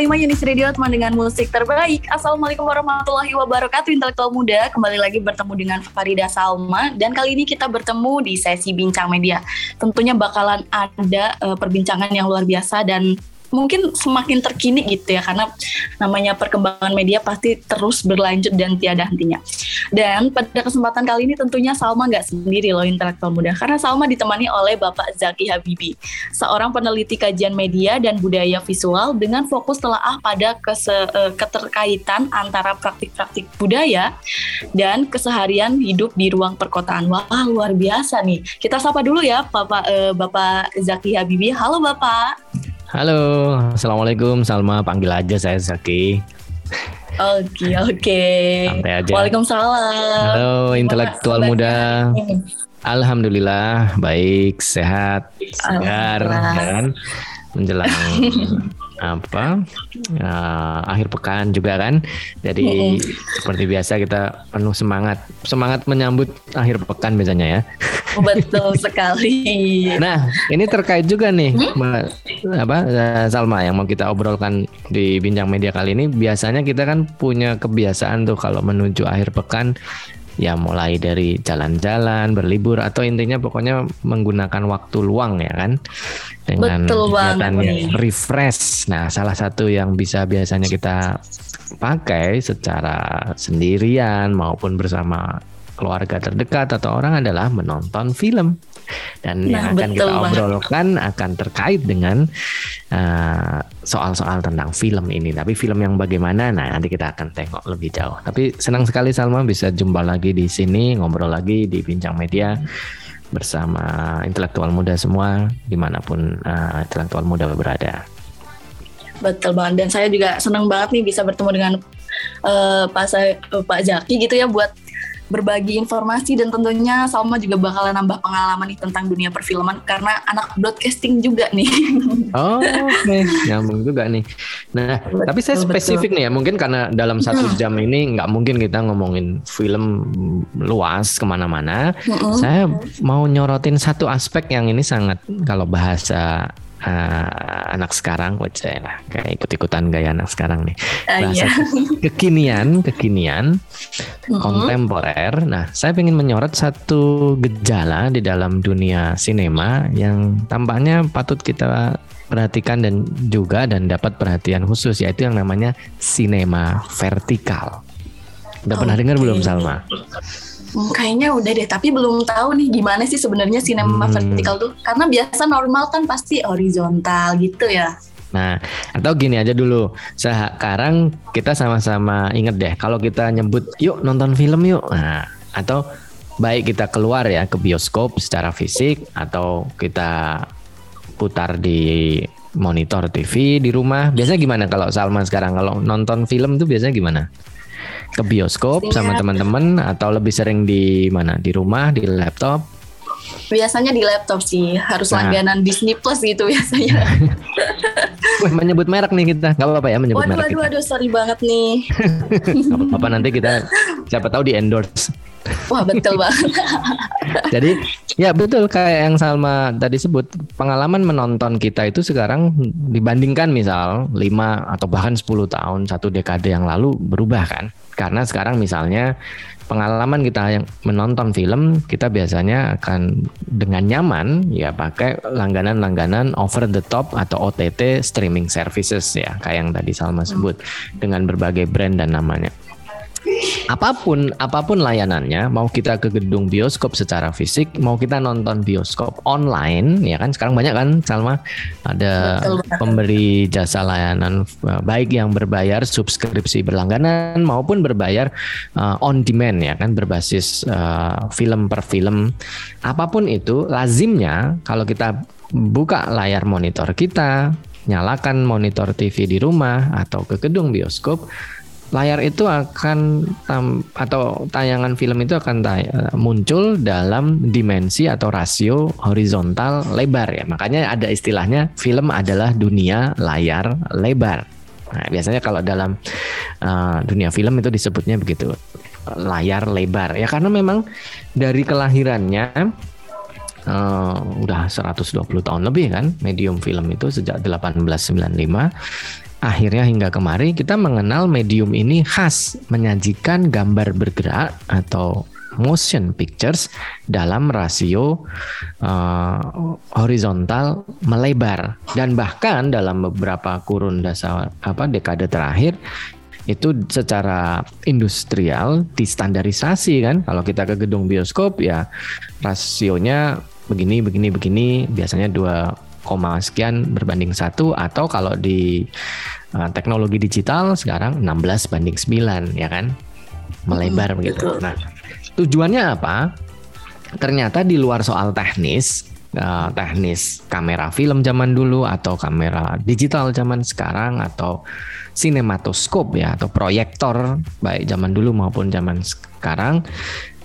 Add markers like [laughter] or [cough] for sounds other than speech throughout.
lima Unis Radio teman dengan musik terbaik. Assalamualaikum warahmatullahi wabarakatuh intelektual muda. Kembali lagi bertemu dengan Farida Salma dan kali ini kita bertemu di sesi bincang media. Tentunya bakalan ada uh, perbincangan yang luar biasa dan mungkin semakin terkini gitu ya karena namanya perkembangan media pasti terus berlanjut dan tiada hentinya. Dan pada kesempatan kali ini tentunya Salma nggak sendiri loh intelektual muda karena Salma ditemani oleh Bapak Zaki Habibi, seorang peneliti kajian media dan budaya visual dengan fokus telaah pada kese, uh, keterkaitan antara praktik-praktik budaya dan keseharian hidup di ruang perkotaan. Wah luar biasa nih. Kita sapa dulu ya Bapak uh, Bapak Zaki Habibi. Halo Bapak. Halo, Assalamualaikum Salma, panggil aja saya Zaki. Oke, oke. Santai aja. Waalaikumsalam. Halo, intelektual muda. Alhamdulillah, baik, sehat, segar, kan? Menjelang [laughs] apa? Uh, akhir pekan juga kan. Jadi mm -hmm. seperti biasa kita penuh semangat. Semangat menyambut akhir pekan biasanya ya. Betul [laughs] sekali. Nah ini terkait juga nih hmm? apa eh, Salma yang mau kita obrolkan di bincang media kali ini. Biasanya kita kan punya kebiasaan tuh kalau menuju akhir pekan ya mulai dari jalan-jalan, berlibur atau intinya pokoknya menggunakan waktu luang ya kan dengan kegiatan yang refresh. Nah, salah satu yang bisa biasanya kita pakai secara sendirian maupun bersama keluarga terdekat atau orang adalah menonton film. Dan nah, yang akan kita obrolkan akan terkait dengan uh, soal-soal uh, tentang film ini. Tapi film yang bagaimana? Nah, nanti kita akan tengok lebih jauh. Tapi senang sekali Salma bisa jumpa lagi di sini, ngobrol lagi di Bincang Media bersama intelektual muda semua di mana pun uh, intelektual muda berada. Betul banget dan saya juga senang banget nih bisa bertemu dengan uh, Pak saya, uh, Pak Jaki gitu ya buat berbagi informasi dan tentunya Salma juga bakalan nambah pengalaman nih tentang dunia perfilman karena anak broadcasting juga nih. [laughs] Oh, oke, okay. nyambung juga nih. Nah, betul, tapi saya spesifik betul. nih ya, mungkin karena dalam satu jam ini nggak mungkin kita ngomongin film luas ke mana-mana. Saya mau nyorotin satu aspek yang ini sangat kalau bahasa uh, anak sekarang, wajah lah kayak ikut-ikutan gaya anak sekarang nih. Ah, Bahasa uh, iya. kekinian, kekinian, uh-huh. kontemporer. Nah, saya ingin menyorot satu gejala di dalam dunia sinema yang tampaknya patut kita perhatikan dan juga dan dapat perhatian khusus yaitu yang namanya sinema vertikal. Udah okay. pernah dengar belum Salma? Hmm, kayaknya udah deh, tapi belum tahu nih gimana sih sebenarnya sinema hmm. vertikal tuh. Karena biasa normal kan pasti horizontal gitu ya. Nah, atau gini aja dulu. Sekarang kita sama-sama inget deh kalau kita nyebut yuk nonton film yuk. Nah, atau baik kita keluar ya ke bioskop secara fisik atau kita putar di monitor TV di rumah. Biasanya gimana kalau Salman sekarang kalau nonton film tuh biasanya gimana? Ke bioskop Pastinya. sama teman-teman atau lebih sering di mana? Di rumah, di laptop? Biasanya di laptop sih, harus nah. langganan Disney Plus gitu biasanya. [laughs] Wih, menyebut merek nih kita, nggak apa-apa ya menyebut waduh, merek waduh. Waduh, sorry banget nih. [laughs] Apa-apa nanti kita siapa tahu di endorse. Wah betul banget. [laughs] Jadi ya betul kayak yang Salma tadi sebut pengalaman menonton kita itu sekarang dibandingkan misal 5 atau bahkan 10 tahun satu dekade yang lalu berubah kan. Karena sekarang misalnya pengalaman kita yang menonton film kita biasanya akan dengan nyaman ya pakai langganan-langganan over the top atau OTT streaming services ya kayak yang tadi Salma sebut dengan berbagai brand dan namanya apa pun apa pun layanannya mau kita ke gedung bioskop secara fisik mau kita nonton bioskop online ya kan? Sekarang banyak kan Salma? Ada pemberi jasa layanan eh, baik yang berbayar subskripsi berlangganan maupun berbayar uh, on demand ya kan? Berbasis uh, film per film. Apa pun itu lazimnya kalau kita buka layar monitor kita nyalakan monitor TV di rumah atau ke gedung bioskop layar itu akan tam, atau tayangan film itu akan tay, muncul dalam dimensi atau rasio horizontal lebar ya. Makanya ada istilahnya film adalah dunia layar lebar. Nah, biasanya kalau dalam uh, dunia film itu disebutnya begitu. layar lebar ya karena memang dari kelahirannya uh, udah 120 tahun lebih kan medium film itu sejak 1895 akhirnya hingga kemari kita mengenal medium ini khas menyajikan gambar bergerak atau motion pictures dalam rasio uh, horizontal melebar. Dan bahkan dalam beberapa kurun dasar apa dekade terakhir itu secara industrial distandarisasi kan? Kalau kita ke gedung bioskop ya rasionya begini begini begini biasanya dua sekian berbanding satu atau kalau di uh, teknologi digital sekarang 16 banding 9 ya kan melebar hmm, begitu. Nah, tujuannya apa? Ternyata di luar soal teknis uh, teknis kamera film zaman dulu atau kamera digital zaman sekarang atau sinematoskop ya atau proyektor baik zaman dulu maupun zaman sekarang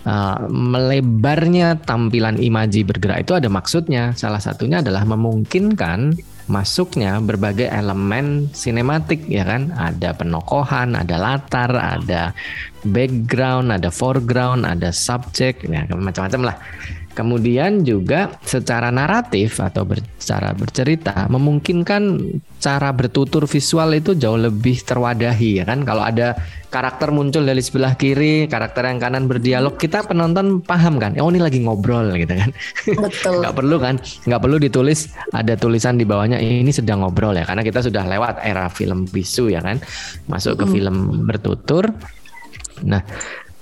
uh, melebarnya tampilan imaji bergerak itu ada maksudnya. Salah satunya adalah memungkinkan masuknya berbagai elemen sinematik ya kan? Ada penokohan ada latar ada background ada foreground ada subject ya macam-macam lah Kemudian juga secara naratif atau secara bercerita memungkinkan cara bertutur visual itu jauh lebih terwadahi ya kan. Kalau ada karakter muncul dari sebelah kiri, karakter yang kanan berdialog, kita penonton paham kan? Oh ini lagi ngobrol gitu kan. Betul. [laughs] Gak perlu kan? Gak perlu ditulis ada tulisan di bawahnya ini sedang ngobrol ya karena kita sudah lewat era film bisu ya kan. Masuk ke hmm. film bertutur. Nah,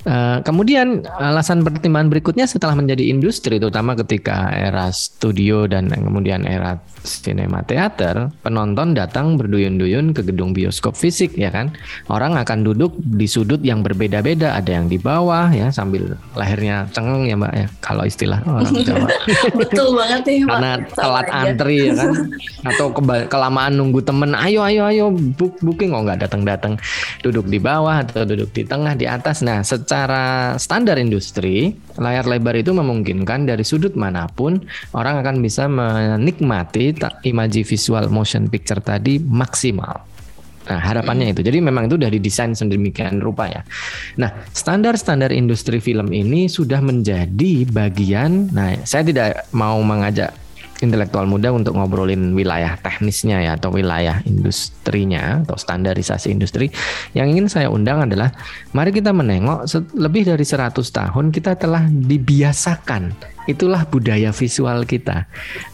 Uh, kemudian alasan pertimbangan berikutnya setelah menjadi industri, terutama ketika era studio dan kemudian era sinema teater, penonton datang berduyun-duyun ke gedung bioskop fisik, ya kan? Orang akan duduk di sudut yang berbeda-beda, ada yang di bawah, ya sambil lahirnya cengeng ya mbak ya, kalau istilah orang [laughs] Jawa. Betul banget ya mbak. Karena telat antri ya kan, atau kelamaan nunggu temen, ayo ayo ayo book booking, oh nggak datang-datang, duduk di bawah atau duduk di tengah di atas. Nah, secara standar industri, layar lebar itu memungkinkan dari sudut mana pun orang akan bisa menikmati imaji visual motion picture tadi maksimal. Nah, harapannya itu. Jadi memang itu sudah didesain sedemikian rupa ya. Nah, standar-standar industri film ini sudah menjadi bagian. Nah, saya tidak mau mengajak intelektual muda untuk ngobrolin wilayah teknisnya ya atau wilayah industrinya atau standarisasi industri. Yang ingin saya undang adalah mari kita menengok lebih dari 100 tahun kita telah dibiasakan. Itulah budaya visual kita.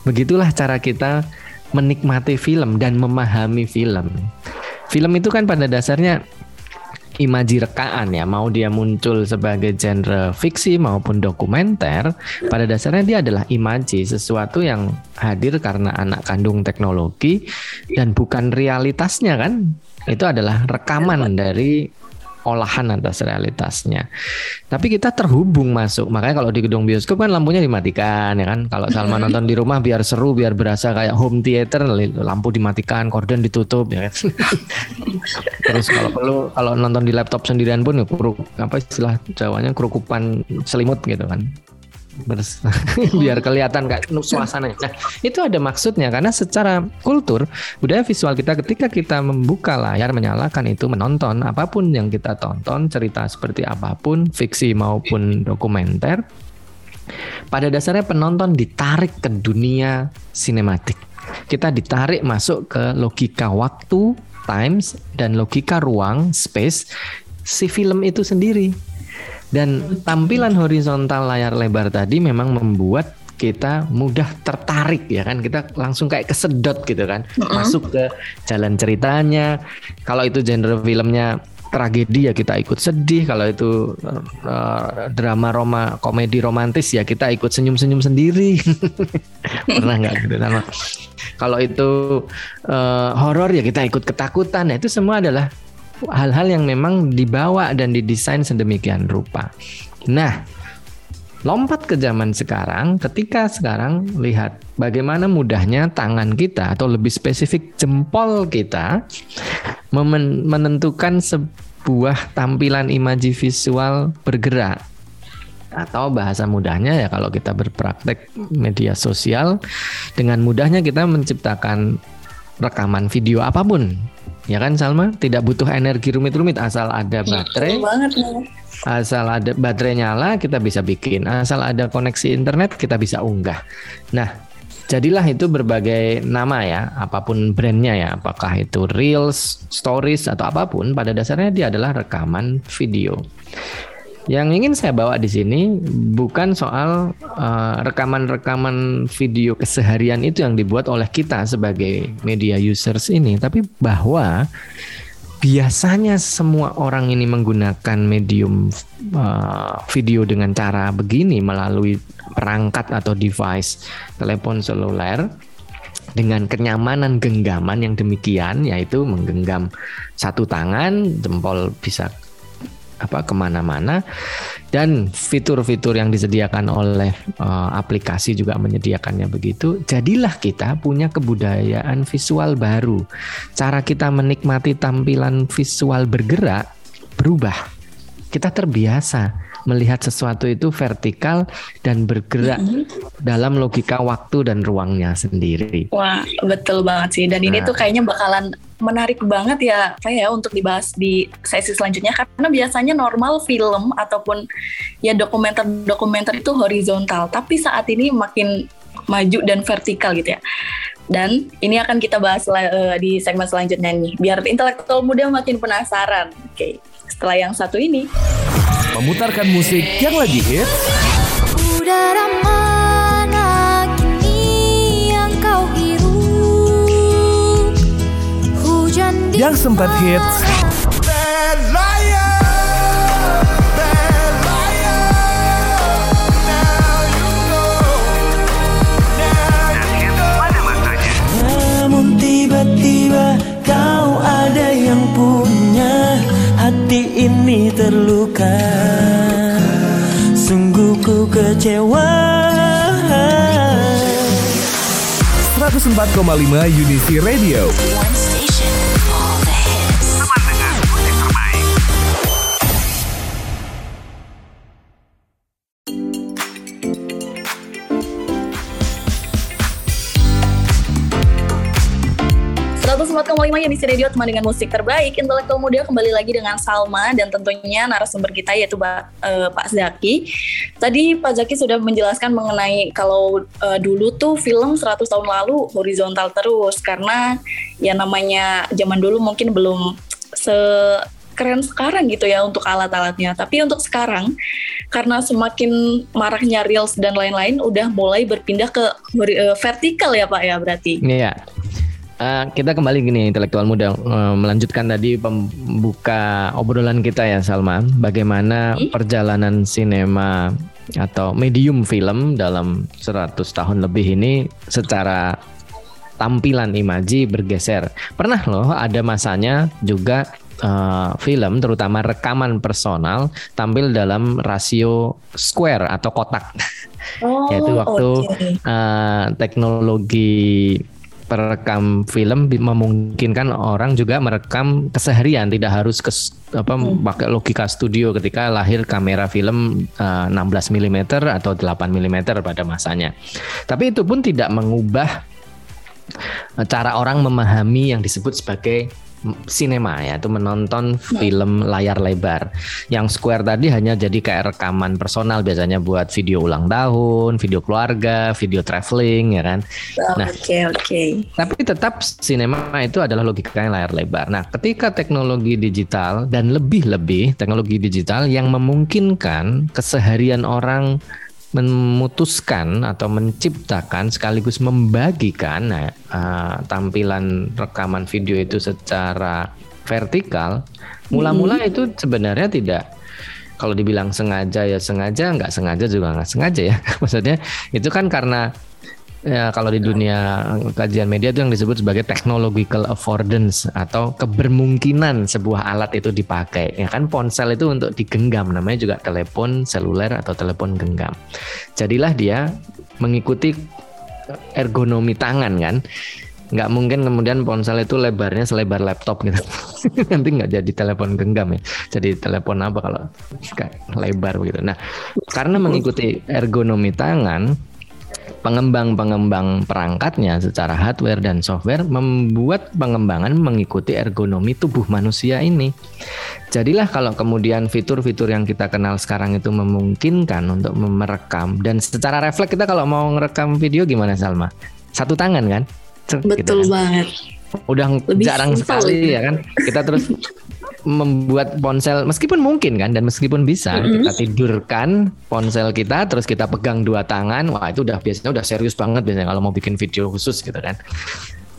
Begitulah cara kita menikmati film dan memahami film. Film itu kan pada dasarnya imaji rekaan ya, mau dia muncul sebagai genre fiksi maupun dokumenter, pada dasarnya dia adalah imaji, sesuatu yang hadir karena anak kandung teknologi dan bukan realitasnya kan. Itu adalah rekaman dari olahan atas realitasnya. Tapi kita terhubung masuk. Makanya kalau di gedung bioskop kan lampunya dimatikan ya kan. Kalau Salma [laughs] nonton di rumah biar seru, biar berasa kayak home theater, lampu dimatikan, korden ditutup ya kan. [laughs] Terus kalau perlu kalau nonton di laptop sendirian pun ya kuruk apa istilah Jawanya kerukupan selimut gitu kan. [laughs] biar kelihatan kayak suasana. Nah, itu ada maksudnya karena secara kultur budaya visual kita ketika kita membuka layar menyalakan itu menonton apa pun yang kita tonton cerita seperti apa pun fiksi maupun dokumenter pada dasarnya penonton ditarik ke dunia sinematik. Kita ditarik masuk ke logika waktu, times dan logika ruang, space si film itu sendiri. Dan tampilan horizontal layar lebar tadi memang membuat kita mudah tertarik ya kan? Kita langsung kayak kesedot gitu kan. Uh-huh. masuk ke jalan ceritanya. Kalau itu genre filmnya tragedi ya kita ikut sedih. Kalau itu uh, drama roma komedi romantis ya kita ikut senyum-senyum sendiri. [laughs] Pernah nggak gitu? Sama kalau itu uh, horor ya kita ikut ketakutan. Nah itu semua adalah hal-hal yang memang dibawa dan didesain sedemikian rupa. Nah, lompat ke zaman sekarang, ketika sekarang lihat bagaimana mudahnya tangan kita atau lebih spesifik jempol kita menentukan sebuah tampilan imaji visual bergerak atau bahasa mudahnya ya kalau kita berpraktek media sosial dengan mudahnya kita menciptakan rekaman video apa pun ya kan Salma? Tidak butuh energi rumit-rumit asal ada baterai. banget Asal ada baterai nyala kita bisa bikin, asal ada koneksi internet kita bisa unggah. Nah, jadilah itu berbagai nama ya, apa pun brandnya ya, apakah itu reels, stories atau apa pun, pada dasarnya dia adalah rekaman video. Yang ingin saya bawa di sini bukan soal eh, rekaman-rekaman uh, video keseharian itu yang dibuat oleh kita sebagai media users ini, tapi bahwa biasanya semua orang ini menggunakan medium uh, video dengan cara begini melalui perangkat atau device telepon seluler dengan kenyamanan genggaman yang demikian yaitu menggenggam satu tangan jempol bisa apa ke mana-mana. Dan fitur-fitur yang disediakan oleh uh, aplikasi juga menyediakannya begitu. Jadilah kita punya kebudayaan visual baru. Cara kita menikmati tampilan visual bergerak berubah. Kita terbiasa melihat sesuatu itu vertikal dan bergerak mm -hmm. dalam logika waktu dan ruangnya sendiri. Wah, betul banget sih. Dan nah. ini tuh kayaknya bakalan menarik banget ya saya ya untuk dibahas di sesi selanjutnya karena biasanya normal film ataupun ya dokumenter-dokumenter itu horizontal, tapi saat ini makin maju dan vertikal gitu ya. Dan ini akan kita bahas uh, di segmen selanjutnya nih, biar intelektual muda makin penasaran. Oke, okay. Setelah yang satu ini memutarkan musik yang lagi hits. Udara mana kini yang kau hirup? Hujan yang sempat hits. Ini terluka. Sungguh ku kecewa. 104,5 Unity Radio yang Yabisi Radio teman dengan musik terbaik Intelektual muda kembali lagi dengan Salma Dan tentunya narasumber kita yaitu uh, Pak Zaki Tadi Pak Zaki sudah menjelaskan mengenai Kalau uh, dulu tuh film 100 tahun lalu horizontal terus Karena ya namanya zaman dulu mungkin belum se keren sekarang gitu ya untuk alat-alatnya. Tapi untuk sekarang karena semakin maraknya reels dan lain-lain udah mulai berpindah ke uh, vertikal ya Pak ya berarti. Iya. Uh, kita kembali gini intelektual muda uh, melanjutkan tadi pembuka obrolan kita ya Salma bagaimana perjalanan sinema atau medium film dalam 100 tahun lebih ini secara tampilan imaji bergeser. Pernah loh ada masanya juga uh, film terutama rekaman personal tampil dalam rasio square atau kotak. [laughs] Oh, Yaitu waktu okay. uh, teknologi perekam film memungkinkan orang juga merekam keseharian tidak harus ke apa hmm. pakai logika studio ketika lahir kamera film uh, 16 mm atau 8 mm pada masanya. Tapi itu pun tidak mengubah cara orang memahami yang disebut sebagai sinema ya itu menonton film layar lebar. Yang Square tadi hanya jadi kayak rekaman personal biasanya buat video ulang tahun, video keluarga, video traveling ya kan. Oh, nah, oke okay, oke. Okay. Tapi tetap sinema itu adalah logikanya layar lebar. Nah, ketika teknologi digital dan lebih-lebih teknologi digital yang memungkinkan keseharian orang memutuskan atau menciptakan sekaligus membagikan nah, uh, tampilan rekaman video itu secara vertikal, mula-mula hmm. itu sebenarnya tidak kalau dibilang sengaja ya sengaja, nggak sengaja juga nggak sengaja ya. [laughs] Maksudnya itu kan karena ya kalau di dunia kajian media itu yang disebut sebagai technological affordance atau kebermungkinan sebuah alat itu dipakai. Ya kan ponsel itu untuk digenggam namanya juga telepon seluler atau telepon genggam. Jadilah dia mengikuti ergonomi tangan kan? Nggak mungkin kemudian ponsel itu lebarnya selebar laptop gitu. [laughs] Nanti nggak jadi telepon genggam ya. Jadi telepon apa kalau lebar begitu nah karena mengikuti ergonomi tangan pengembang-pengembang perangkatnya secara hardware dan software membuat pengembangan mengikuti ergonomi tubuh manusia ini. Jadilah kalau kemudian fitur-fitur yang kita kenal sekarang itu memungkinkan untuk merekam dan secara refleks kita kalau mau ngerekam video gimana Salma? Satu tangan kan? Betul gitu kan? banget. Udah Lebih jarang sekali ya kan? Kita terus [laughs] membuat ponsel meskipun mungkin kan dan meskipun bisa mm -hmm. kita tidurkan ponsel kita terus kita pegang dua tangan wah itu udah biasanya udah serius banget biasanya kalau mau bikin video khusus gitu kan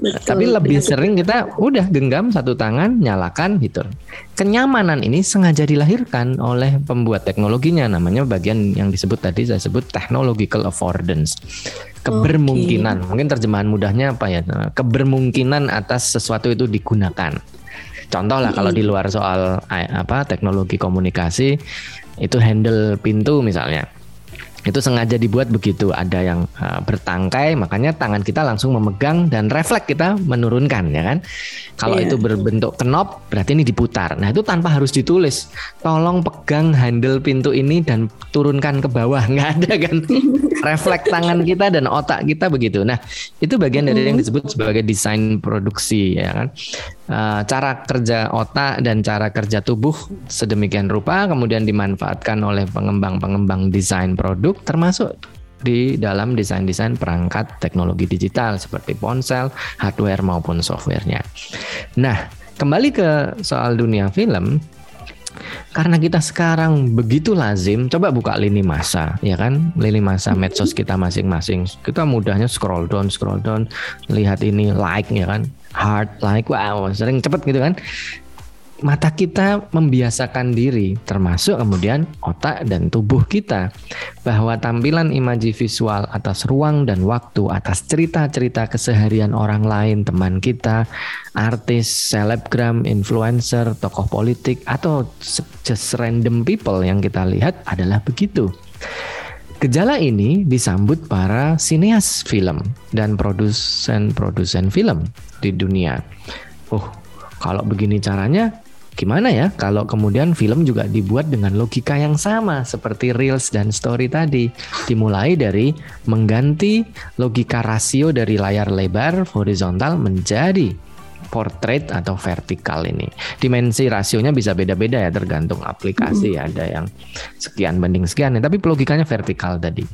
Betul, Tapi lebih betul. sering kita udah genggam satu tangan, nyalakan fitur. Kenyamanan ini sengaja dilahirkan oleh pembuat teknologinya, namanya bagian yang disebut tadi saya sebut technological affordance. Kebermungkinan, okay. mungkin terjemahan mudahnya apa ya? Kebermungkinan atas sesuatu itu digunakan. Contoh lah kalau di luar soal apa teknologi komunikasi itu handle pintu misalnya. Itu sengaja dibuat begitu ada yang uh, bertangkai makanya tangan kita langsung memegang dan refleks kita menurunkan ya kan? Kalau yeah. itu berbentuk knop berarti ini diputar. Nah itu tanpa harus ditulis. Tolong pegang handle pintu ini dan turunkan ke bawah. [laughs] Nggak ada kan? [laughs] Refleks tangan kita dan otak kita begitu. Nah itu bagian dari yang disebut sebagai desain produksi ya kan uh, cara kerja otak dan cara kerja tubuh sedemikian rupa kemudian dimanfaatkan oleh pengembang-pengembang desain produk termasuk di dalam desain-desain perangkat teknologi digital seperti ponsel, hardware maupun softwarenya. Nah, kembali ke soal dunia film, karena kita sekarang begitu lazim, coba buka lini masa, ya kan? Lini masa medsos kita masing-masing. Kita mudahnya scroll down, scroll down, lihat ini like, ya kan? Heart like, wow, sering cepet gitu kan? mata kita membiasakan diri, termasuk kemudian otak dan tubuh kita, bahwa tampilan imaji visual atas ruang dan waktu, atas cerita-cerita keseharian orang lain, teman kita, artis, selebgram, influencer, tokoh politik, atau just random people yang kita lihat adalah begitu. Gejala ini disambut para sineas film dan produsen-produsen film di dunia. Oh, kalau begini caranya, Gimana ya kalau kemudian film juga dibuat dengan logika yang sama seperti reels dan story tadi, dimulai dari mengganti logika rasio dari layar lebar horizontal menjadi portrait atau vertikal ini. Dimensi rasionya bisa beda-beda ya tergantung aplikasi hmm. ada yang sekian banding sekian ya, tapi logikanya vertikal tadi.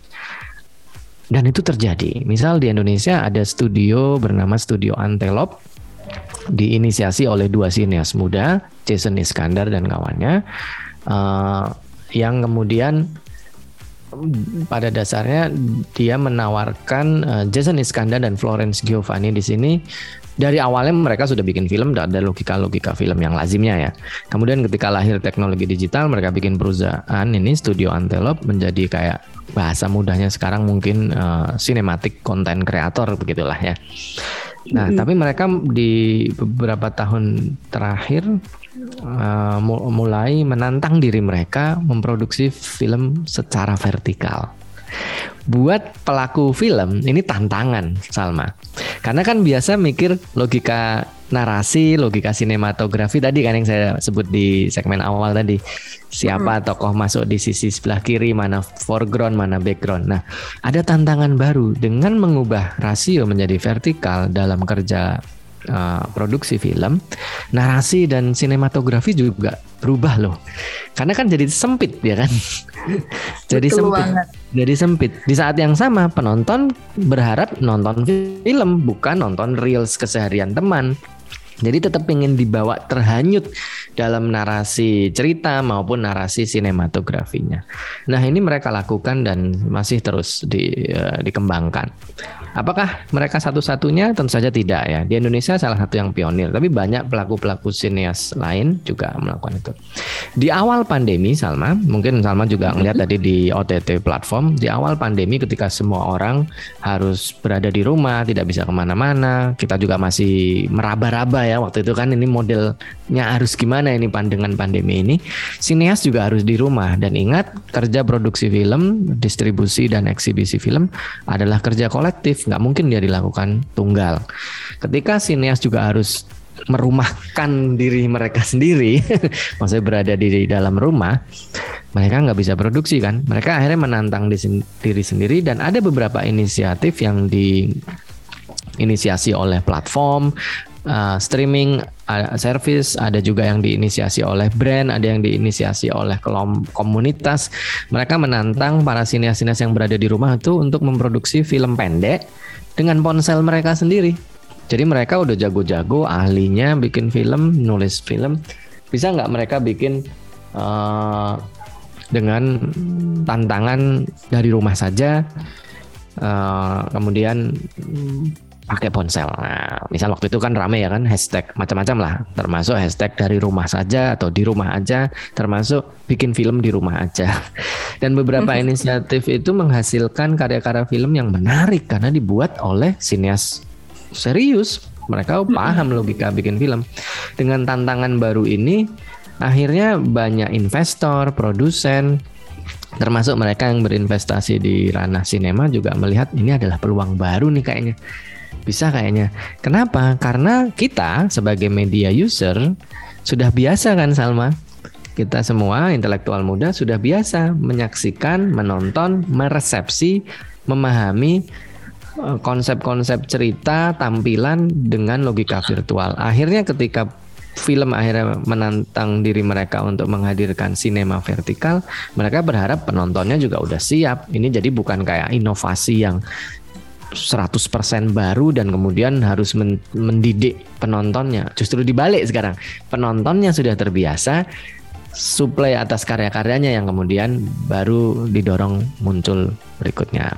Dan itu terjadi. Misal di Indonesia ada studio bernama Studio Antelope diinisiasi oleh dua sinias muda, Jason Iskandar dan kawannya, uh, yang kemudian pada dasarnya dia menawarkan uh, Jason Iskandar dan Florence Giovanni di sini dari awalnya mereka sudah bikin film ada logika-logika film yang lazimnya ya. Kemudian ketika lahir teknologi digital mereka bikin perusahaan ini Studio Antelope menjadi kayak bahasa mudahnya sekarang mungkin uh, cinematic content creator begitulah ya. Nah, hmm. tapi mereka di beberapa tahun terakhir uh, mulai menantang diri mereka memproduksi film secara vertikal. Buat pelaku film ini tantangan, Salma. Karena kan biasa mikir logika narasi, logika sinematografi tadi kan yang saya sebut di segmen awal tadi. Siapa tokoh masuk di sisi sebelah kiri, mana foreground, mana background. Nah, ada tantangan baru dengan mengubah rasio menjadi vertikal dalam kerja uh, produksi film, narasi dan sinematografi juga berubah loh. Karena kan jadi sempit ya kan. [laughs] jadi Betul sempit. Banget. Jadi sempit. Di saat yang sama penonton berharap nonton film bukan nonton reels keseharian teman. Jadi tetap ingin dibawa terhanyut dalam narasi cerita maupun narasi sinematografinya. Nah ini mereka lakukan dan masih terus di, uh, dikembangkan. Apakah mereka satu-satunya? Tentu saja tidak ya. Di Indonesia salah satu yang pionir, tapi banyak pelaku-pelaku sineas lain juga melakukan itu. Di awal pandemi, Salma, mungkin Salma juga melihat tadi di OTT platform, di awal pandemi ketika semua orang harus berada di rumah, tidak bisa ke mana-mana, kita juga masih meraba-raba ya waktu itu kan ini modelnya harus gimana ini pandangan pandemi ini. Sineas juga harus di rumah dan ingat kerja produksi film, distribusi dan eksibisi film adalah kerja kolektif nggak mungkin dia dilakukan tunggal. Ketika sineas juga harus merumahkan diri mereka sendiri, [laughs] maksudnya berada di dalam rumah, mereka nggak bisa produksi kan. Mereka akhirnya menantang diri sendiri dan ada beberapa inisiatif yang diinisiasi oleh platform uh, streaming service, ada juga yang diinisiasi oleh brand, ada yang diinisiasi oleh komunitas. Mereka menantang para sinias-sinias yang berada di rumah itu untuk memproduksi film pendek dengan ponsel mereka sendiri. Jadi mereka udah jago-jago, ahlinya bikin film, nulis film. Bisa nggak mereka bikin uh, dengan tantangan dari rumah saja, uh, kemudian pakai ponsel. Nah, misal waktu itu kan rame ya kan hashtag macam-macam lah, termasuk hashtag dari rumah saja atau di rumah aja, termasuk bikin film di rumah aja. [laughs] Dan beberapa [laughs] inisiatif itu menghasilkan karya-karya film yang menarik karena dibuat oleh sinias serius. Mereka paham logika bikin film. Dengan tantangan baru ini akhirnya banyak investor produsen termasuk mereka yang berinvestasi di ranah sinema juga melihat ini adalah peluang baru nih kayaknya bisa kayaknya kenapa karena kita sebagai media user sudah biasa kan Salma kita semua intelektual muda sudah biasa menyaksikan menonton meresepsi memahami Eh, konsep-konsep cerita, tampilan dengan logika virtual. Akhirnya ketika film akhirnya menantang diri mereka untuk menghadirkan sinema vertikal, mereka berharap penontonnya juga udah siap. Ini jadi bukan kayak inovasi yang 100% baru dan kemudian harus mendidik penontonnya. Justru dibalik sekarang. Penontonnya sudah terbiasa, suplai atas karya-karyanya yang kemudian baru didorong muncul berikutnya.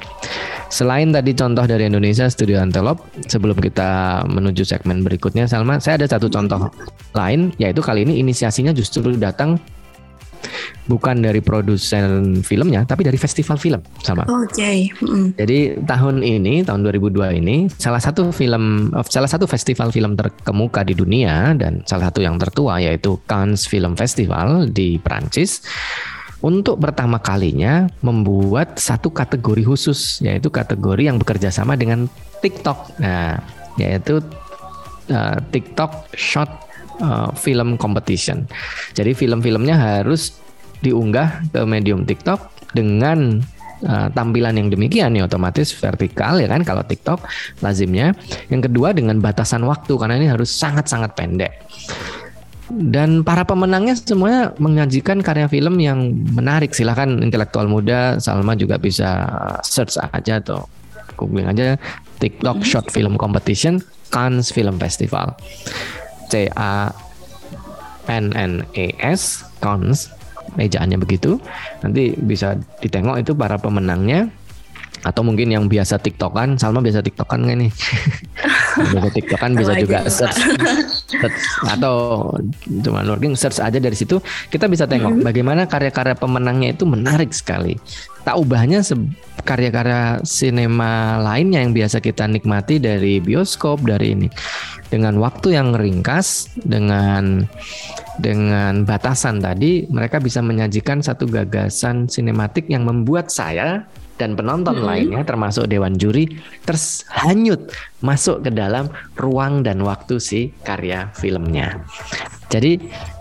Selain tadi contoh dari Indonesia Studio Antelope, sebelum kita menuju segmen berikutnya, Salma, saya ada satu contoh lain, yaitu kali ini inisiasinya justru datang bukan dari produsen filmnya, tapi dari festival film, sama. Oke. Okay. Mm. Jadi tahun ini, tahun 2002 ini, salah satu film, salah satu festival film terkemuka di dunia dan salah satu yang tertua yaitu Cannes Film Festival di Prancis untuk pertama kalinya membuat satu kategori khusus yaitu kategori yang bekerja sama dengan TikTok. Nah, yaitu uh, TikTok Short uh, Film Competition. Jadi film-filmnya harus diunggah ke medium TikTok dengan uh, tampilan yang demikian ya otomatis vertikal ya kan kalau TikTok lazimnya. Yang kedua dengan batasan waktu karena ini harus sangat-sangat pendek dan para pemenangnya semuanya menyajikan karya film yang menarik. Silahkan intelektual muda, Salma juga bisa search aja atau googling aja TikTok mm-hmm. Short Film Competition Cannes Film Festival. C A N N E S Cannes ejaannya begitu. Nanti bisa ditengok itu para pemenangnya atau mungkin yang biasa tiktokan Salma biasa tiktokan nggak nih? [laughs] Biasa tiktokan bisa juga search, search. Atau cuma working search aja dari situ kita bisa tengok mm -hmm. bagaimana karya-karya pemenangnya itu menarik sekali. Tak ubahnya karya-karya sinema lainnya yang biasa kita nikmati dari bioskop dari ini. Dengan waktu yang ringkas dengan dengan batasan tadi mereka bisa menyajikan satu gagasan sinematik yang membuat saya dan penonton hmm. lainnya termasuk dewan juri terhanyut masuk ke dalam ruang dan waktu si karya filmnya. Jadi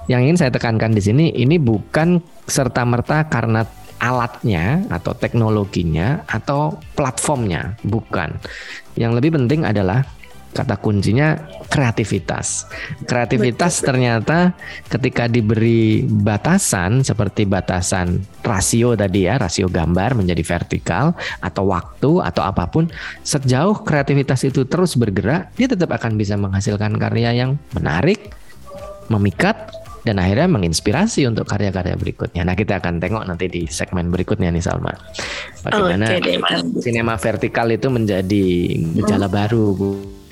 yang ingin saya tekankan di sini ini bukan serta merta karena alatnya atau teknologinya atau platformnya, bukan. Yang lebih penting adalah kata kuncinya kreativitas. Kreativitas Betul. ternyata ketika diberi batasan seperti batasan rasio tadi ya, rasio gambar menjadi vertikal atau waktu atau apa pun, sejauh kreativitas itu terus bergerak, dia tetap akan bisa menghasilkan karya yang menarik, memikat dan akhirnya menginspirasi untuk karya-karya berikutnya. Nah, kita akan tengok nanti di segmen berikutnya nih Salma. Bagaimana okay, sinema vertikal itu menjadi gejala hmm. baru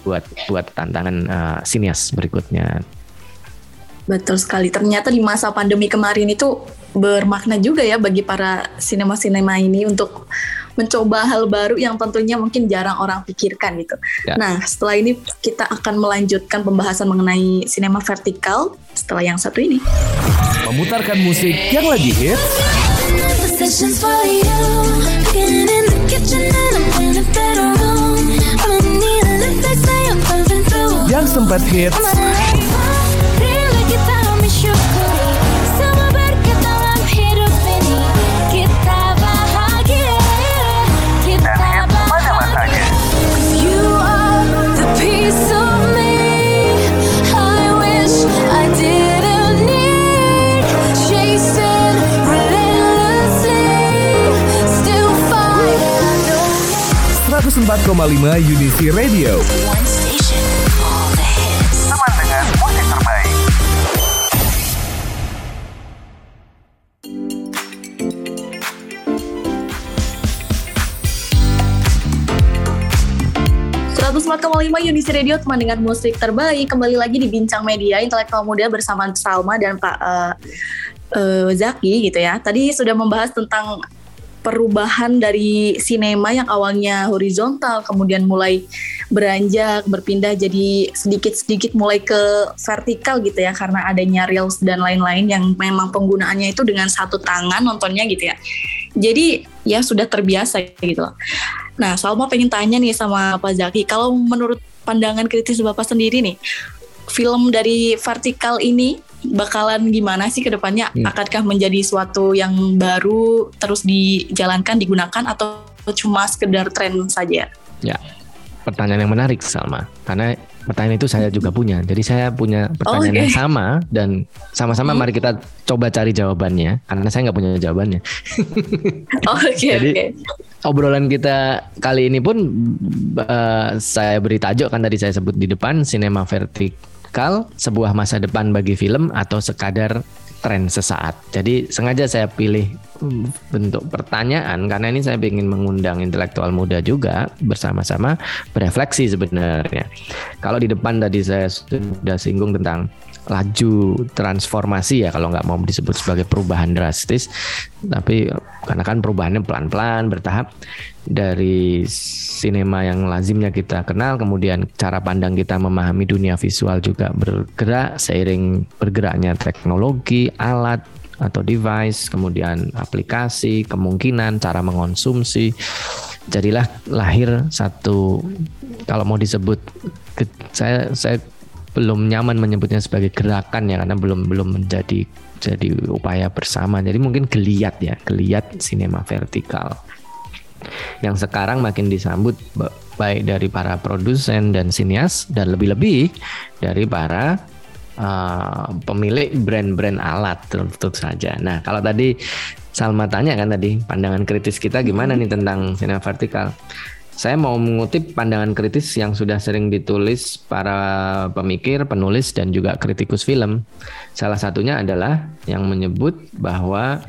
buat buat tantangan uh, sinias berikutnya. Betul sekali. Ternyata di masa pandemi kemarin itu bermakna juga ya bagi para sinema-sinema ini untuk mencoba hal baru yang tentunya mungkin jarang orang pikirkan gitu. Ya. Nah, setelah ini kita akan melanjutkan pembahasan mengenai sinema vertikal setelah yang satu ini. Memutarkan musik yang lagi hits. Dompet Hits. Koma lima Unity Radio. 94,5 Unisi Radio teman dengan musik terbaik kembali lagi di Bincang Media Intelektual Muda bersama Salma dan Pak uh, uh, Zaki gitu ya. Tadi sudah membahas tentang perubahan dari sinema yang awalnya horizontal kemudian mulai beranjak berpindah jadi sedikit-sedikit mulai ke vertikal gitu ya karena adanya reels dan lain-lain yang memang penggunaannya itu dengan satu tangan nontonnya gitu ya. Jadi ya sudah terbiasa gitu loh. Nah, Salma pengen tanya nih sama Pak Zaki, kalau menurut pandangan kritis Bapak sendiri nih, film dari vertikal ini bakalan gimana sih ke depannya? Hmm. Akankah menjadi suatu yang baru terus dijalankan, digunakan atau cuma sekedar tren saja? Ya, pertanyaan yang menarik Salma. Karena pertanyaan itu saya juga punya. Jadi saya punya pertanyaan oh, okay. yang sama dan sama-sama hmm. mari kita coba cari jawabannya. Karena saya nggak punya jawabannya. oh, [laughs] Oke. Okay, [laughs] Jadi okay. obrolan kita kali ini pun uh, saya beri tajuk kan tadi saya sebut di depan sinema vertik bakal sebuah masa depan bagi film atau sekadar tren sesaat. Jadi sengaja saya pilih bentuk pertanyaan karena ini saya ingin mengundang intelektual muda juga bersama-sama berefleksi sebenarnya. Kalau di depan tadi saya sudah singgung tentang laju transformasi ya kalau nggak mau disebut sebagai perubahan drastis tapi karena kan perubahannya pelan-pelan bertahap dari sinema yang lazimnya kita kenal kemudian cara pandang kita memahami dunia visual juga bergerak seiring bergeraknya teknologi alat atau device kemudian aplikasi kemungkinan cara mengonsumsi jadilah lahir satu kalau mau disebut saya saya belum nyaman menyebutnya sebagai gerakan ya karena belum belum menjadi jadi upaya bersama. Jadi mungkin geliat ya, geliat sinema vertikal. Yang sekarang makin disambut baik dari para produsen dan sinias dan lebih-lebih dari para uh, pemilik brand-brand alat tentu saja. Nah, kalau tadi Salma tanya kan tadi pandangan kritis kita gimana nih tentang sinema vertikal? Saya mau mengutip pandangan kritis yang sudah sering ditulis para pemikir, penulis, dan juga kritikus film. Salah satunya adalah yang menyebut bahwa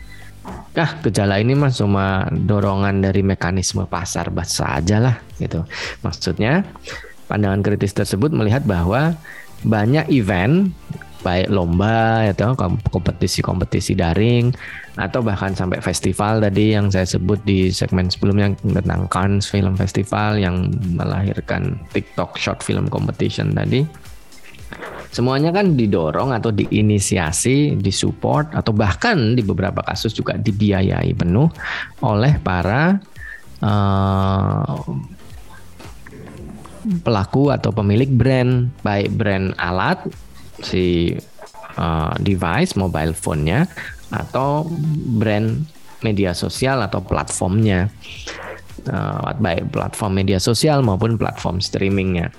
ah gejala ini mah cuma dorongan dari mekanisme pasar saja lah gitu. Maksudnya pandangan kritis tersebut melihat bahwa banyak event baik lomba atau kompetisi-kompetisi daring atau bahkan sampai festival tadi yang saya sebut di segmen sebelumnya tentang Cannes Film Festival yang melahirkan TikTok Short Film Competition tadi. Semuanya kan didorong atau diinisiasi, disupport atau bahkan di beberapa kasus juga dibiayai penuh oleh para uh, pelaku atau pemilik brand, baik brand alat si uh, device mobile phone-nya atau brand media sosial atau platformnya. Uh, baik platform media sosial maupun platform streamingnya.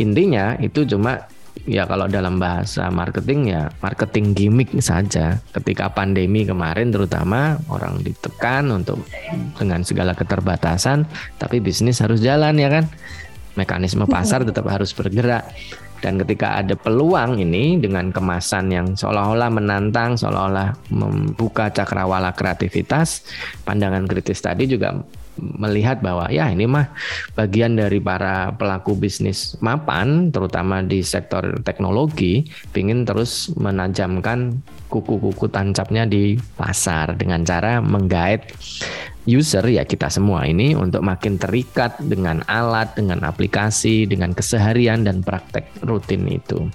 Intinya itu cuma ya kalau dalam bahasa marketing ya marketing gimmick saja. Ketika pandemi kemarin terutama orang ditekan untuk dengan segala keterbatasan tapi bisnis harus jalan ya kan? Mekanisme pasar tetap harus bergerak. Dan ketika ada peluang ini dengan kemasan yang seolah-olah menantang, seolah-olah membuka cakrawala kreativitas, pandangan kritis tadi juga melihat bahwa ya ini mah bagian dari para pelaku bisnis mapan terutama di sektor teknologi ingin terus menajamkan kuku-kuku tancapnya di pasar dengan cara menggait user ya kita semua ini untuk makin terikat dengan alat, dengan aplikasi, dengan keseharian dan praktek rutin itu.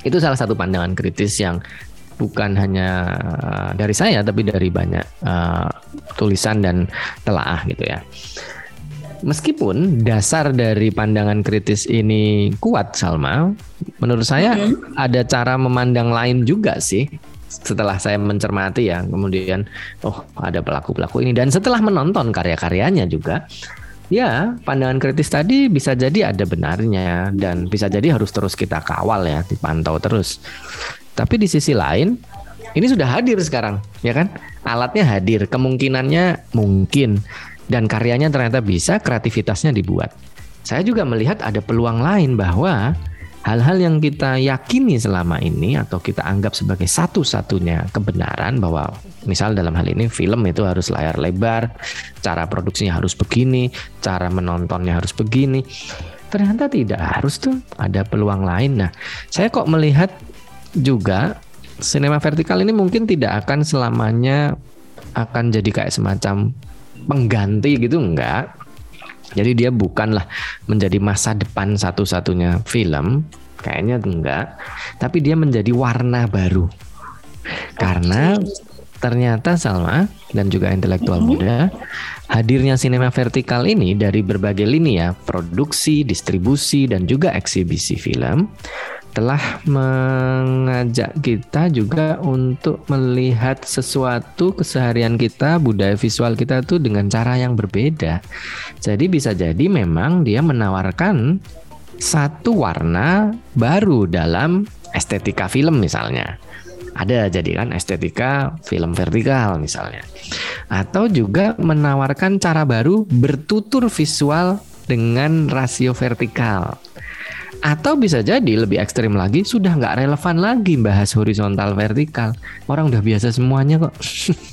Itu salah satu pandangan kritis yang bukan hanya uh, dari saya tapi dari banyak uh, tulisan dan telaah gitu ya. meskipun dasar dari pandangan kritis ini kuat Salma, menurut saya mm-hmm. ada cara memandang lain juga sih. Setelah saya mencermati ya, kemudian oh ada pelaku-pelaku ini dan setelah menonton karya-karyanya juga, ya pandangan kritis tadi bisa jadi ada benarnya dan bisa jadi harus terus kita kawal ya, dipantau terus. Tapi di sisi lain, ini sudah hadir sekarang, ya kan? Alatnya hadir, kemungkinannya mungkin dan karyanya ternyata bisa, kreativitasnya dibuat. Saya juga melihat ada peluang lain bahwa hal-hal yang kita yakini selama ini atau kita anggap sebagai satu-satunya kebenaran bahwa misal dalam hal ini film itu harus layar lebar, cara produksinya harus begini, cara menontonnya harus begini. Ternyata tidak harus tuh ada peluang lain. Nah, saya kok melihat juga sinema vertikal ini mungkin tidak akan selamanya akan jadi kayak semacam pengganti gitu enggak. Jadi dia bukanlah menjadi masa depan satu-satunya film, kayaknya enggak, tapi dia menjadi warna baru. Karena ternyata Salma dan juga intelektual mm-hmm. muda hadirnya sinema vertikal ini dari berbagai lini ya, produksi, distribusi dan juga eksibisi film telah mengajak kita juga untuk melihat sesuatu keseharian kita, budaya visual kita tuh dengan cara yang berbeda. Jadi bisa jadi memang dia menawarkan satu warna baru dalam estetika film misalnya. Ada jadi kan estetika film vertikal misalnya. Atau juga menawarkan cara baru bertutur visual dengan rasio vertikal. Atau bisa jadi lebih ekstrim lagi sudah nggak relevan lagi bahas horizontal vertikal. Orang udah biasa semuanya kok.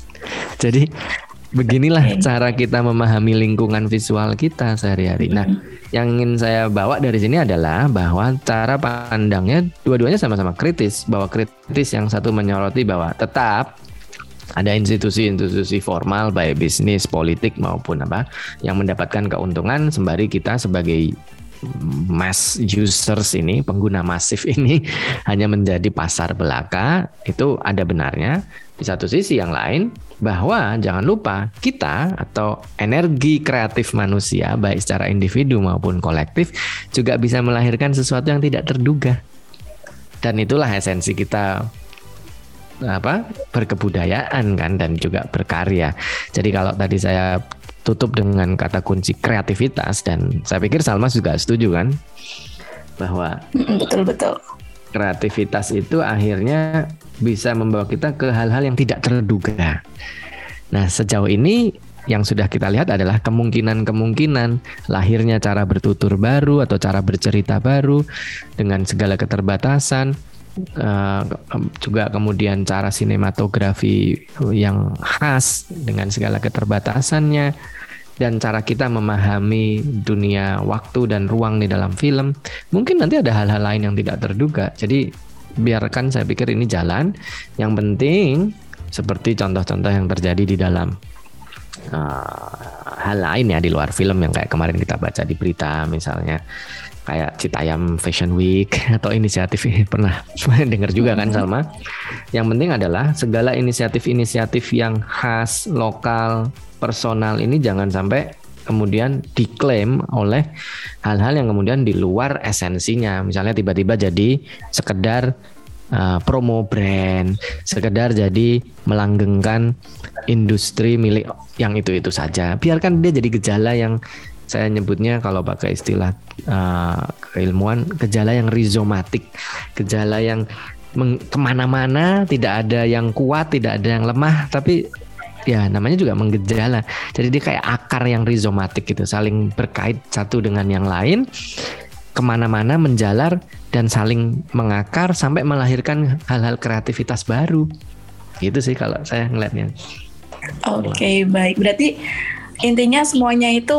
[laughs] jadi beginilah okay. cara kita memahami lingkungan visual kita sehari-hari. Nah, yang ingin saya bawa dari sini adalah bahwa cara pandangnya dua-duanya sama-sama kritis. Bahwa kritis yang satu menyoroti bahwa tetap ada institusi-institusi formal baik bisnis, politik maupun apa yang mendapatkan keuntungan sembari kita sebagai mass users ini, pengguna masif ini [laughs] hanya menjadi pasar belaka, itu ada benarnya. Di satu sisi yang lain, bahwa jangan lupa kita atau energi kreatif manusia, baik secara individu maupun kolektif, juga bisa melahirkan sesuatu yang tidak terduga. Dan itulah esensi kita apa berkebudayaan kan dan juga berkarya. Jadi kalau tadi saya tutup dengan kata kunci kreativitas. Dan saya pikir Salma juga setuju kan? Bahwa betul betul. kreativitas itu akhirnya bisa membawa kita ke hal-hal yang tidak terduga. Nah, sejauh ini yang sudah kita lihat adalah kemungkinan-kemungkinan. Lahirnya cara bertutur baru atau cara bercerita baru dengan segala keterbatasan uh, juga kemudian cara sinematografi yang khas dengan segala keterbatasannya dan cara kita memahami dunia waktu dan ruang di dalam film. Mungkin nanti ada hal-hal lain yang tidak terduga. Jadi biarkan saya pikir ini jalan. Yang penting seperti contoh-contoh yang terjadi di dalam uh, hal lain ya di luar film yang kayak kemarin kita baca di berita misalnya kayak Citayam Fashion Week [laughs] atau inisiatif ini pernah [laughs] dengar juga kan Salma. Yang penting adalah segala inisiatif-inisiatif yang khas, lokal, personal ini jangan sampai kemudian diklaim oleh hal-hal yang kemudian di luar esensinya. Misalnya tiba-tiba jadi sekedar uh, promo brand, sekedar jadi melanggengkan industri milik yang itu-itu saja. Biarkan dia jadi gejala yang saya nyebutnya kalau pakai istilah uh, keilmuan gejala yang rizomatik, gejala yang ke mana-mana tidak ada yang kuat, tidak ada yang lemah, tapi ya namanya juga menggejala. Jadi dia kayak akar yang rizomatik gitu, saling berkait satu dengan yang lain, ke mana-mana menjalar dan saling mengakar sampai melahirkan hal-hal kreativitas baru. Gitu sih kalau saya ngeliatnya. Oke okay, baik, berarti intinya semuanya itu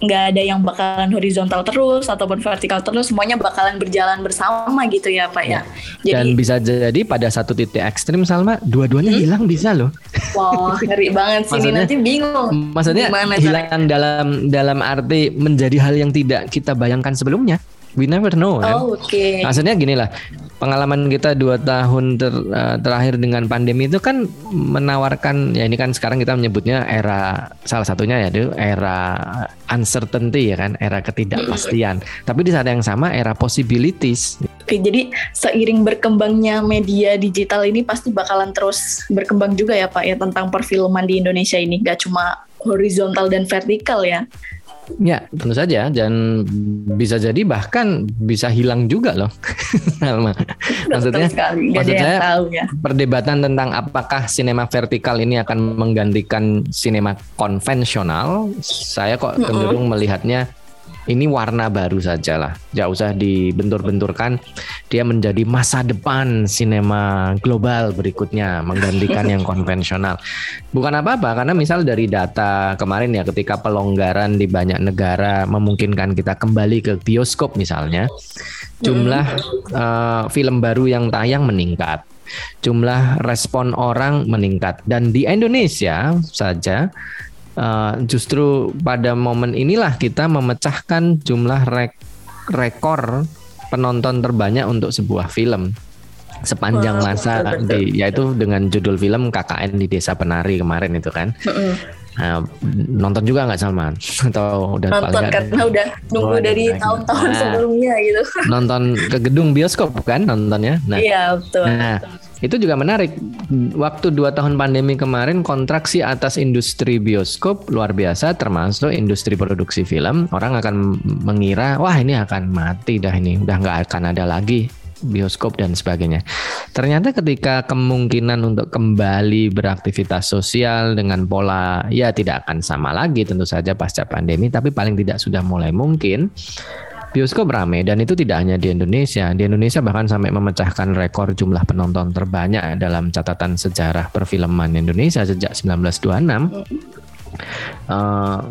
nggak ada yang bakalan horizontal terus ataupun vertikal terus semuanya bakalan berjalan bersama gitu ya pak ya, ya. Jadi, dan bisa jadi pada satu titik ekstrim Salma dua-duanya hmm? hilang bisa loh wow ngeri banget sih nanti bingung maksudnya Gimana hilang cara? dalam dalam arti menjadi hal yang tidak kita bayangkan sebelumnya we never know oh, oke okay. maksudnya gini lah pengalaman kita dua tahun ter, uh, terakhir dengan pandemi itu kan menawarkan ya ini kan sekarang kita menyebutnya era salah satunya ya itu era uncertainty ya kan era ketidakpastian. Tapi di saat yang sama era possibilities. Oke, jadi seiring berkembangnya media digital ini pasti bakalan terus berkembang juga ya Pak ya tentang perfilman di Indonesia ini. Gak cuma horizontal dan vertikal ya Ya, tentu saja dan bisa jadi bahkan bisa hilang juga loh. [laughs] Maksudnya sekali. maksud saya tahu ya. perdebatan tentang apakah sinema vertikal ini akan menggantikan sinema konvensional, saya kok cenderung mm -hmm. melihatnya ini warna baru saja lah. Gak usah dibentur-benturkan. Dia menjadi masa depan sinema global berikutnya, menggantikan yang [laughs] konvensional. Bukan apa-apa, karena misal dari data kemarin ya, ketika pelonggaran di banyak negara memungkinkan kita kembali ke bioskop misalnya, jumlah uh, film baru yang tayang meningkat jumlah respon orang meningkat dan di Indonesia saja uh, justru pada momen inilah kita memecahkan jumlah rek rekor penonton terbanyak untuk sebuah film. Sepanjang masa di yaitu dengan judul film KKN di Desa Penari kemarin itu kan. Nah, nonton juga nggak Salman [laughs] atau udah nonton karena udah nunggu oh, dari tahun-tahun nah, sebelumnya gitu. Nonton ke gedung bioskop kan nontonnya. Nah, iya betul. Nah, betul itu juga menarik. Waktu dua tahun pandemi kemarin kontraksi atas industri bioskop luar biasa, termasuk industri produksi film. Orang akan mengira, wah ini akan mati dah ini, udah nggak akan ada lagi bioskop dan sebagainya. Ternyata ketika kemungkinan untuk kembali beraktivitas sosial dengan pola ya tidak akan sama lagi tentu saja pasca pandemi, tapi paling tidak sudah mulai mungkin bioskop ramai dan itu tidak hanya di Indonesia. Di Indonesia bahkan sampai memecahkan rekor jumlah penonton terbanyak dalam catatan sejarah perfilman Indonesia sejak 1926. Uh,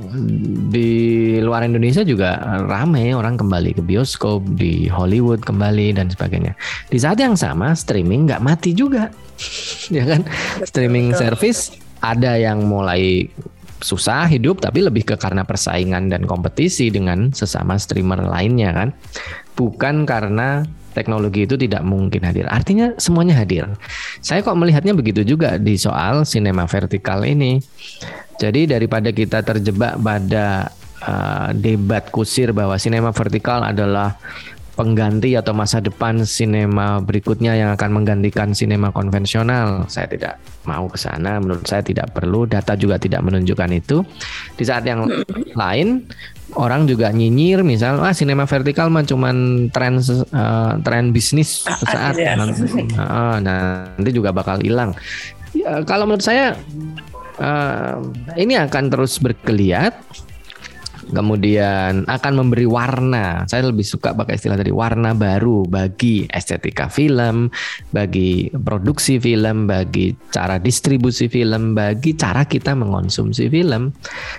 di luar Indonesia juga ramai orang kembali ke bioskop di Hollywood kembali dan sebagainya. Di saat yang sama streaming nggak mati juga, [laughs] ya kan? Streaming service ada yang mulai susah hidup tapi lebih ke karena persaingan dan kompetisi dengan sesama streamer lainnya kan bukan karena teknologi itu tidak mungkin hadir. Artinya semuanya hadir. Saya kok melihatnya begitu juga di soal sinema vertikal ini. Jadi daripada kita terjebak pada uh, debat kusir bahwa sinema vertikal adalah pengganti atau masa depan sinema berikutnya yang akan menggantikan sinema konvensional. Saya tidak mau ke sana. Menurut saya tidak perlu. Data juga tidak menunjukkan itu. Di saat yang lain, orang juga nyinyir, misal, ah sinema vertikal mah cuman tren uh, tren bisnis sesaat. Ya. Nanti, uh, nanti juga bakal hilang. Ya, kalau menurut saya uh, ini akan terus bergeliat kemudian akan memberi warna. Saya lebih suka pakai istilah dari warna baru bagi estetika film, bagi produksi film, bagi cara distribusi film, bagi cara kita mengonsumsi film.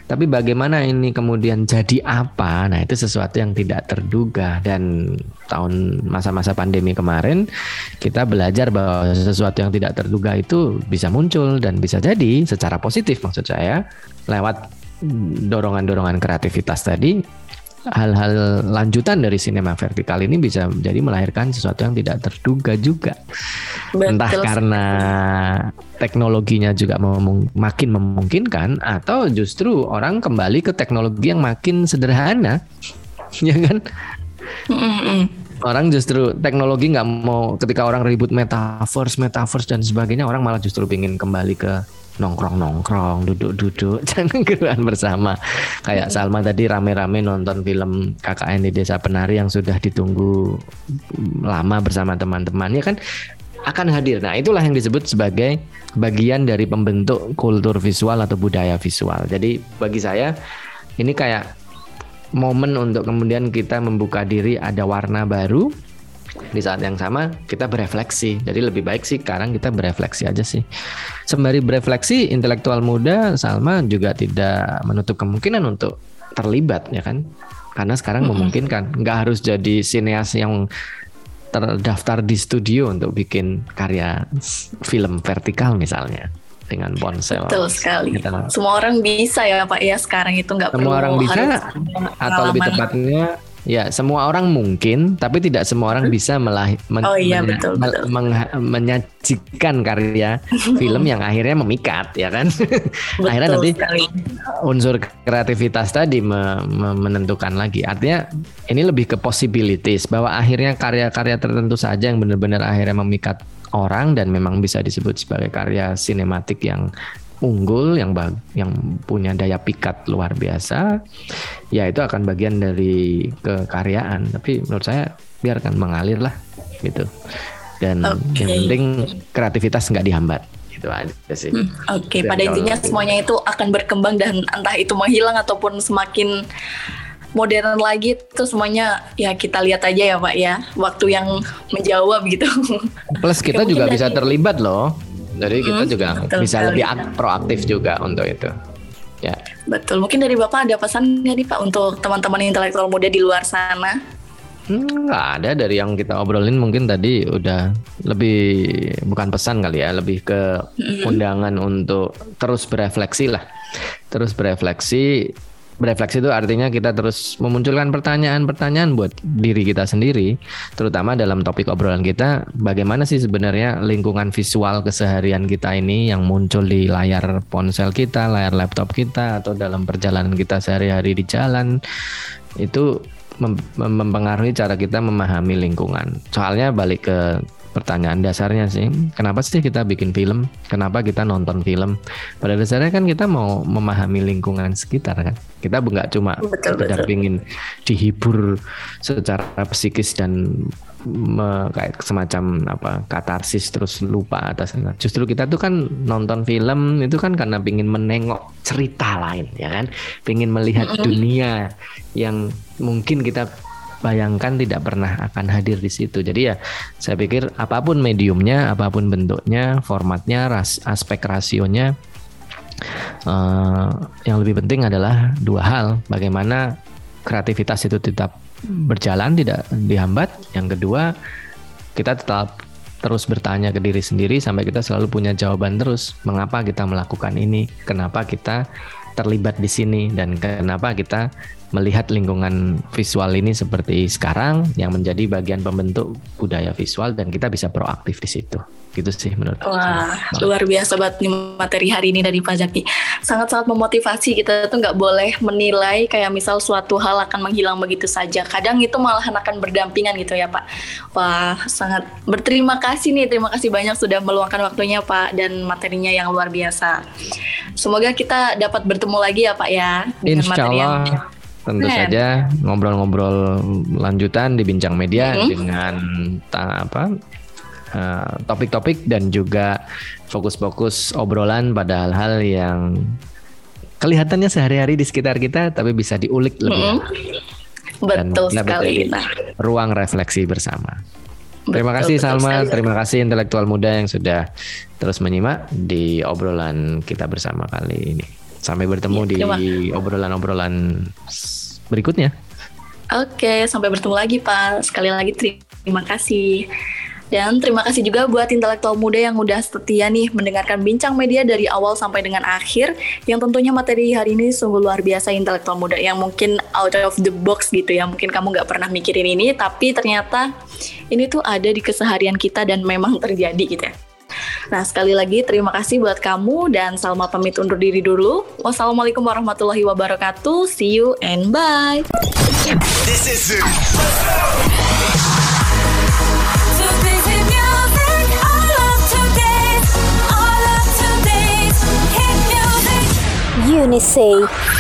Tapi bagaimana ini kemudian jadi apa? Nah, itu sesuatu yang tidak terduga dan tahun masa-masa pandemi kemarin kita belajar bahwa sesuatu yang tidak terduga itu bisa muncul dan bisa jadi secara positif maksud saya lewat dorongan-dorongan kreativitas tadi hal-hal lanjutan dari sinema vertikal ini bisa menjadi melahirkan sesuatu yang tidak terduga juga. Betul. Entah karena teknologinya juga memung makin memungkinkan atau justru orang kembali ke teknologi yang makin sederhana. [laughs] ya kan? Orang justru teknologi nggak mau ketika orang ribut metaverse, metaverse dan sebagainya, orang malah justru ingin kembali ke nongkrong-nongkrong, duduk-duduk, [laughs] jangan keruan bersama. Kayak Salma tadi rame-rame nonton film KKN di Desa Penari yang sudah ditunggu lama bersama teman-temannya kan akan hadir. Nah, itulah yang disebut sebagai bagian dari pembentuk kultur visual atau budaya visual. Jadi bagi saya ini kayak momen untuk kemudian kita membuka diri ada warna baru di saat yang sama kita berefleksi. Jadi lebih baik sih sekarang kita berefleksi aja sih. Sembari berefleksi, intelektual muda Salma juga tidak menutup kemungkinan untuk terlibat ya kan? Karena sekarang memungkinkan, nggak harus jadi sineas yang terdaftar di studio untuk bikin karya film vertikal misalnya dengan ponsel. Betul sekali. Gitu. Semua orang bisa ya Pak ya sekarang itu nggak perlu orang bisa atau lebih tepatnya Ya, semua orang mungkin, tapi tidak semua orang bisa melah men Oh iya, menya- betul, betul. mengha- menyajikan karya [laughs] film yang akhirnya memikat, ya kan? [laughs] akhirnya Betul nanti sekali. unsur kreativitas tadi me- me- menentukan lagi. Artinya ini lebih ke possibilities bahwa akhirnya karya-karya tertentu saja yang benar-benar akhirnya memikat orang dan memang bisa disebut sebagai karya sinematik yang unggul yang bag- yang punya daya pikat luar biasa ya itu akan bagian dari kekaryaan tapi menurut saya biarkan mengalir lah gitu dan Oke. yang penting kreativitas nggak dihambat itu aja sih Hmm, Oke, Dan pada intinya semuanya itu akan berkembang dan entah itu menghilang ataupun semakin modern lagi itu semuanya ya kita lihat aja ya Pak ya waktu yang menjawab gitu. Plus kita juga bisa terlibat loh. Jadi kita Hmm, juga betul bisa sekali. lebih ak- proaktif juga untuk itu. Ya. Betul. Mungkin dari Bapak ada pesan nggak nih Pak untuk teman-teman intelektual muda di luar sana? Hmm, nggak ada dari yang kita obrolin mungkin tadi udah lebih bukan pesan kali ya, lebih ke undangan untuk terus berefleksi lah. Terus berefleksi. Berefleksi itu artinya kita terus memunculkan pertanyaan-pertanyaan buat diri kita sendiri, terutama dalam topik obrolan kita, bagaimana sih sebenarnya lingkungan visual keseharian kita ini yang muncul di layar ponsel kita, layar laptop kita, atau dalam perjalanan kita sehari-hari di jalan, itu mem- mem- mempengaruhi cara kita memahami lingkungan. Soalnya balik ke pertanyaan dasarnya sih, kenapa sih kita bikin film? Kenapa kita nonton film? Pada dasarnya kan kita mau memahami lingkungan sekitar kan. Kita nggak cuma sekedar pingin dihibur secara psikis dan me- kayak semacam apa katarsis terus lupa atas justru kita tuh kan nonton film itu kan karena pingin menengok cerita lain ya kan pingin melihat dunia yang mungkin kita bayangkan tidak pernah akan hadir di situ. Jadi ya saya pikir apa pun mediumnya apa pun bentuknya formatnya ras, aspek rasionya eh, yang lebih penting adalah dua hal. Bagaimana kreativitas itu tetap berjalan tidak dihambat. Yang kedua kita tetap terus bertanya ke diri sendiri sampai kita selalu punya jawaban terus. Mengapa kita melakukan ini? Kenapa kita terlibat di sini? Dan kenapa kita melihat lingkungan visual ini seperti sekarang yang menjadi bagian pembentuk budaya visual dan kita bisa proaktif di situ gitu sih menurut Wah, saya. luar biasa banget nih materi hari ini dari Pak Zaki. Sangat-sangat memotivasi kita tuh nggak boleh menilai kayak misal suatu hal akan menghilang begitu saja. Kadang itu malahan akan berdampingan gitu ya Pak. Wah, sangat berterima kasih nih. Terima kasih banyak sudah meluangkan waktunya Pak dan materinya yang luar biasa. Semoga kita dapat bertemu lagi ya Pak ya. Insya Allah tentu saja ngobrol-ngobrol lanjutan di bincang media Mhm. dengan apa eh, topik-topik dan juga fokus-fokus obrolan pada hal-hal yang kelihatannya sehari-hari di sekitar kita tapi bisa diulik lebih Mhm. dan Betul kita sekali. Nah, ruang refleksi bersama. Terima betul, kasih betul Salma, sekali. terima kasih intelektual muda yang sudah terus menyimak di obrolan kita bersama kali ini. Sampai bertemu Ya, di terima. obrolan-obrolan berikutnya. Oke, sampai bertemu lagi Pak. Sekali lagi terima kasih. Dan terima kasih juga buat intelektual muda yang udah setia nih mendengarkan bincang media dari awal sampai dengan akhir. Yang tentunya materi hari ini sungguh luar biasa intelektual muda yang mungkin out of the box gitu ya. Mungkin kamu nggak pernah mikirin ini, tapi ternyata ini tuh ada di keseharian kita dan memang terjadi gitu ya. Nah, sekali lagi terima kasih buat kamu dan Salma pamit undur diri dulu. Wassalamualaikum warahmatullahi wabarakatuh. See you and bye. This is it. Too